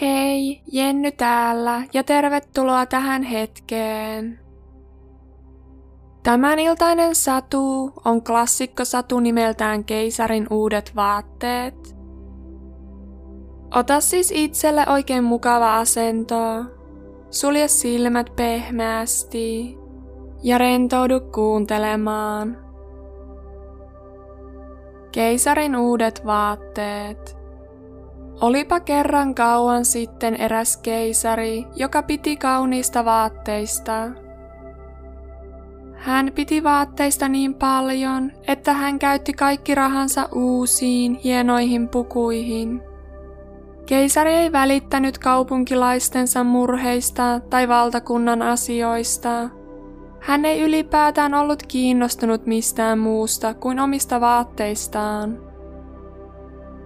Hei, Jenny täällä ja tervetuloa tähän hetkeen. Tämän iltainen satu on klassikkosatu nimeltään Keisarin uudet vaatteet. Ota siis itselle oikein mukava asento, sulje silmät pehmeästi ja rentoudu kuuntelemaan. Keisarin uudet vaatteet. Olipa kerran kauan sitten eräs keisari, joka piti kauniista vaatteista. Hän piti vaatteista niin paljon, että hän käytti kaikki rahansa uusiin, hienoihin pukuihin. Keisari ei välittänyt kaupunkilaistensa murheista tai valtakunnan asioista. Hän ei ylipäätään ollut kiinnostunut mistään muusta kuin omista vaatteistaan.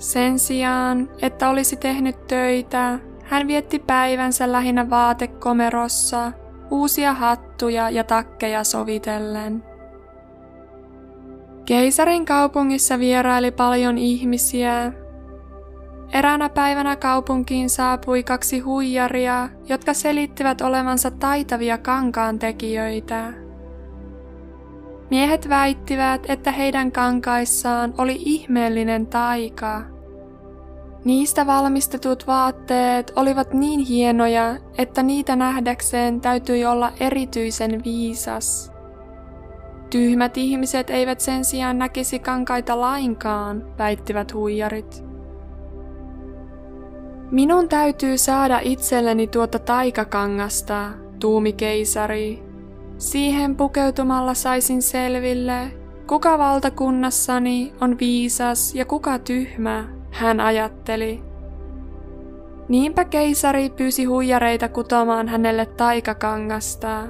Sen sijaan, että olisi tehnyt töitä, hän vietti päivänsä lähinnä vaatekomerossa, uusia hattuja ja takkeja sovitellen. Keisarin kaupungissa vieraili paljon ihmisiä. Eräänä päivänä kaupunkiin saapui kaksi huijaria, jotka selittivät olevansa taitavia kankaantekijöitä. Miehet väittivät, että heidän kankaissaan oli ihmeellinen taika. Niistä valmistetut vaatteet olivat niin hienoja, että niitä nähdäkseen täytyi olla erityisen viisas. Tyhmät ihmiset eivät sen sijaan näkisi kankaita lainkaan, väittivät huijarit. Minun täytyy saada itselleni tuota taikakangasta, tuumi keisari, Siihen pukeutumalla saisin selville, kuka valtakunnassani on viisas ja kuka tyhmä, hän ajatteli. Niinpä keisari pyysi huijareita kutomaan hänelle taikakangasta.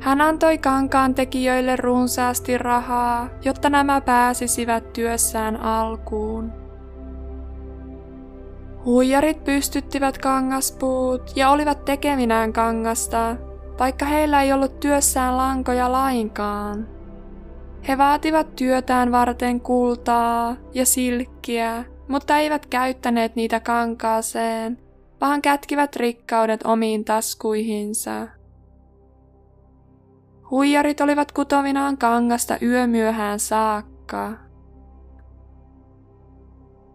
Hän antoi kankaan tekijöille runsaasti rahaa, jotta nämä pääsisivät työssään alkuun. Huijarit pystyttivät kangaspuut ja olivat tekeminään kangasta, vaikka heillä ei ollut työssään lankoja lainkaan. He vaativat työtään varten kultaa ja silkkiä, mutta eivät käyttäneet niitä kankaaseen, vaan kätkivät rikkaudet omiin taskuihinsa. Huijarit olivat kutovinaan kangasta yömyöhään saakka.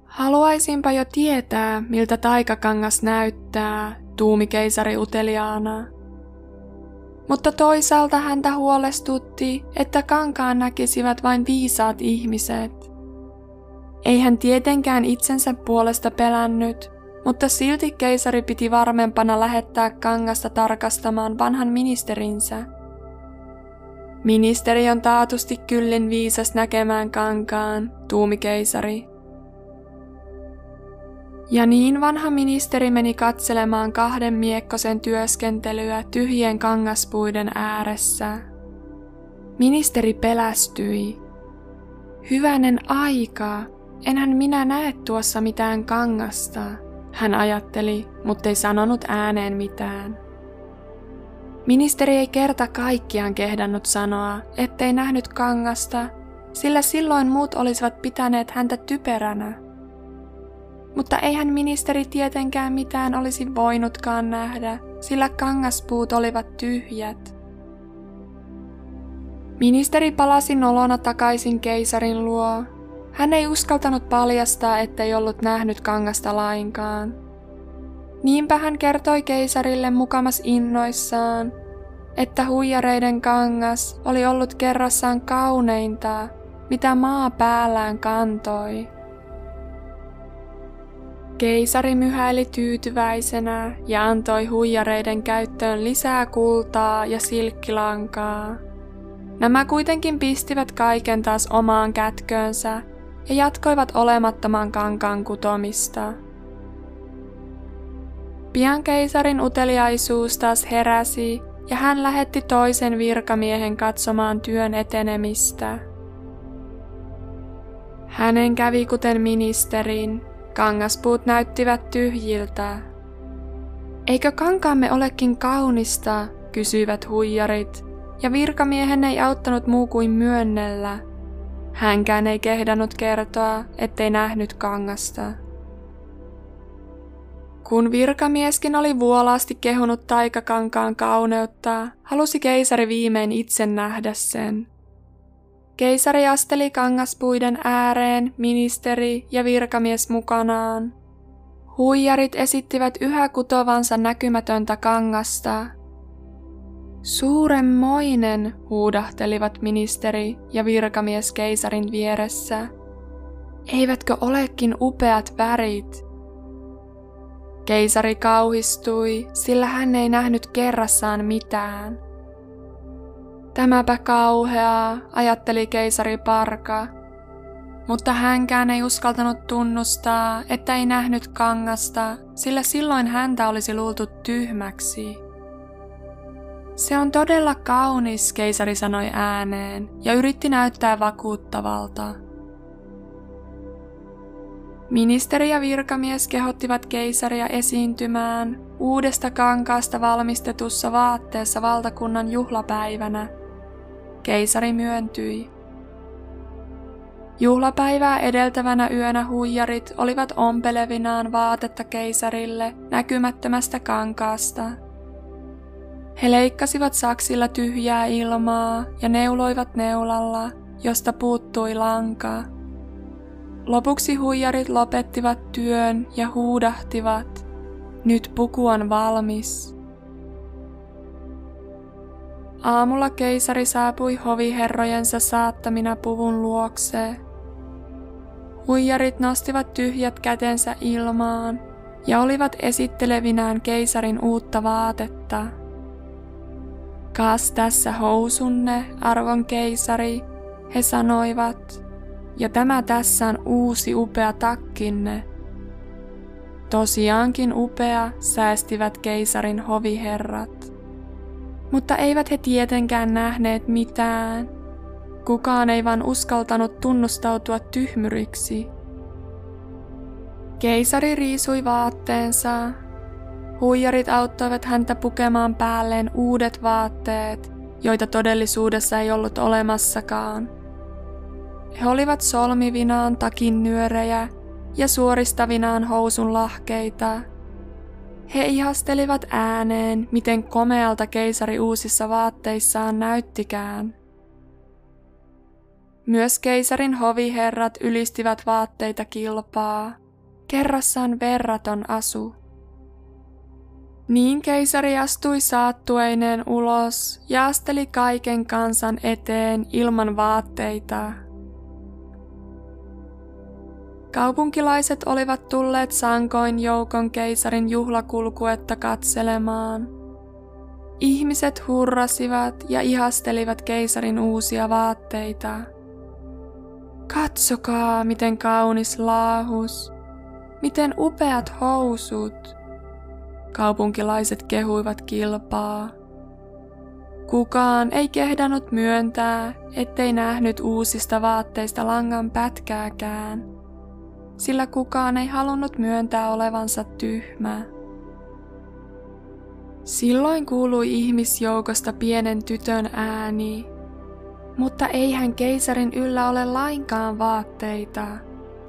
Haluaisinpa jo tietää, miltä taikakangas näyttää, tuumi keisari uteliaana mutta toisaalta häntä huolestutti, että kankaan näkisivät vain viisaat ihmiset. Ei hän tietenkään itsensä puolesta pelännyt, mutta silti keisari piti varmempana lähettää kangasta tarkastamaan vanhan ministerinsä. Ministeri on taatusti kyllin viisas näkemään kankaan, tuumi keisari. Ja niin vanha ministeri meni katselemaan kahden miekkosen työskentelyä tyhjien kangaspuiden ääressä. Ministeri pelästyi. Hyvänen aika, enhän minä näe tuossa mitään kangasta, hän ajatteli, mutta ei sanonut ääneen mitään. Ministeri ei kerta kaikkiaan kehdannut sanoa, ettei nähnyt kangasta, sillä silloin muut olisivat pitäneet häntä typeränä mutta eihän ministeri tietenkään mitään olisi voinutkaan nähdä, sillä kangaspuut olivat tyhjät. Ministeri palasi nolona takaisin keisarin luo. Hän ei uskaltanut paljastaa, ettei ollut nähnyt kangasta lainkaan. Niinpä hän kertoi keisarille mukamas innoissaan, että huijareiden kangas oli ollut kerrassaan kauneinta, mitä maa päällään kantoi. Keisari myhäili tyytyväisenä ja antoi huijareiden käyttöön lisää kultaa ja silkkilankaa. Nämä kuitenkin pistivät kaiken taas omaan kätköönsä ja jatkoivat olemattoman kankaan kutomista. Pian keisarin uteliaisuus taas heräsi ja hän lähetti toisen virkamiehen katsomaan työn etenemistä. Hänen kävi kuten ministerin, Kangaspuut näyttivät tyhjiltä. Eikö kankaamme olekin kaunista, kysyivät huijarit, ja virkamiehen ei auttanut muu kuin myönnellä. Hänkään ei kehdannut kertoa, ettei nähnyt kangasta. Kun virkamieskin oli vuolaasti kehunut taikakankaan kauneutta, halusi keisari viimein itse nähdä sen. Keisari asteli kangaspuiden ääreen, ministeri ja virkamies mukanaan. Huijarit esittivät yhä kutovansa näkymätöntä kangasta. Suuremmoinen, huudahtelivat ministeri ja virkamies keisarin vieressä. Eivätkö olekin upeat värit? Keisari kauhistui, sillä hän ei nähnyt kerrassaan mitään. Tämäpä kauheaa, ajatteli keisari Parka, mutta hänkään ei uskaltanut tunnustaa, että ei nähnyt kangasta, sillä silloin häntä olisi luultu tyhmäksi. Se on todella kaunis, keisari sanoi ääneen ja yritti näyttää vakuuttavalta. Ministeri ja virkamies kehottivat keisaria esiintymään uudesta kankaasta valmistetussa vaatteessa valtakunnan juhlapäivänä. Keisari myöntyi. Juhlapäivää edeltävänä yönä huijarit olivat ompelevinaan vaatetta keisarille näkymättömästä kankaasta. He leikkasivat saksilla tyhjää ilmaa ja neuloivat neulalla, josta puuttui lanka. Lopuksi huijarit lopettivat työn ja huudahtivat, nyt puku on valmis. Aamulla keisari saapui hoviherrojensa saattamina puvun luokse. Huijarit nostivat tyhjät kätensä ilmaan ja olivat esittelevinään keisarin uutta vaatetta. Kas tässä housunne, arvon keisari, he sanoivat, ja tämä tässä on uusi upea takkinne. Tosiaankin upea, säästivät keisarin hoviherrat. Mutta eivät he tietenkään nähneet mitään. Kukaan ei vaan uskaltanut tunnustautua tyhmyriksi. Keisari riisui vaatteensa. Huijarit auttoivat häntä pukemaan päälleen uudet vaatteet, joita todellisuudessa ei ollut olemassakaan. He olivat solmivinaan takin nyörejä ja suoristavinaan housun lahkeita. He ihastelivat ääneen, miten komealta keisari uusissa vaatteissaan näyttikään. Myös keisarin hoviherrat ylistivät vaatteita kilpaa, kerrassaan verraton asu. Niin keisari astui saattueineen ulos ja asteli kaiken kansan eteen ilman vaatteita. Kaupunkilaiset olivat tulleet sankoin joukon keisarin juhlakulkuetta katselemaan. Ihmiset hurrasivat ja ihastelivat keisarin uusia vaatteita. Katsokaa, miten kaunis laahus, miten upeat housut. Kaupunkilaiset kehuivat kilpaa. Kukaan ei kehdannut myöntää, ettei nähnyt uusista vaatteista langan pätkääkään sillä kukaan ei halunnut myöntää olevansa tyhmä. Silloin kuului ihmisjoukosta pienen tytön ääni, mutta eihän keisarin yllä ole lainkaan vaatteita,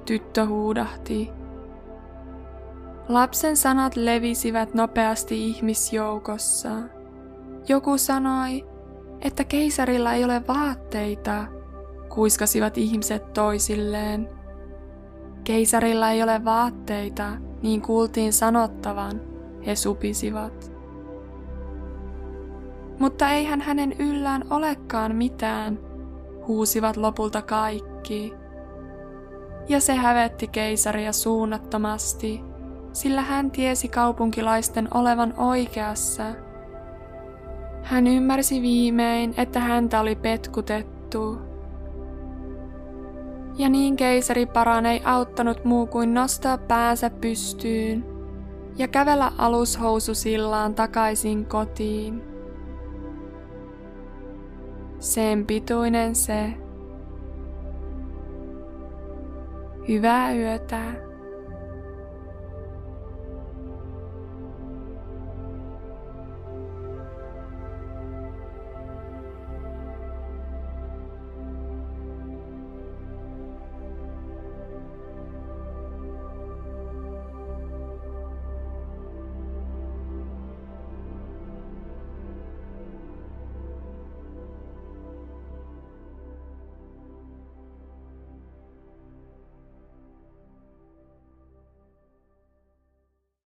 tyttö huudahti. Lapsen sanat levisivät nopeasti ihmisjoukossa. Joku sanoi, että keisarilla ei ole vaatteita, kuiskasivat ihmiset toisilleen. Keisarilla ei ole vaatteita, niin kuultiin sanottavan, he supisivat. Mutta eihän hänen yllään olekaan mitään, huusivat lopulta kaikki. Ja se hävetti keisaria suunnattomasti, sillä hän tiesi kaupunkilaisten olevan oikeassa. Hän ymmärsi viimein, että häntä oli petkutettu ja niin keisari Paran ei auttanut muu kuin nostaa päänsä pystyyn ja kävellä alushoususillaan takaisin kotiin. Sen pituinen se. Hyvää yötä.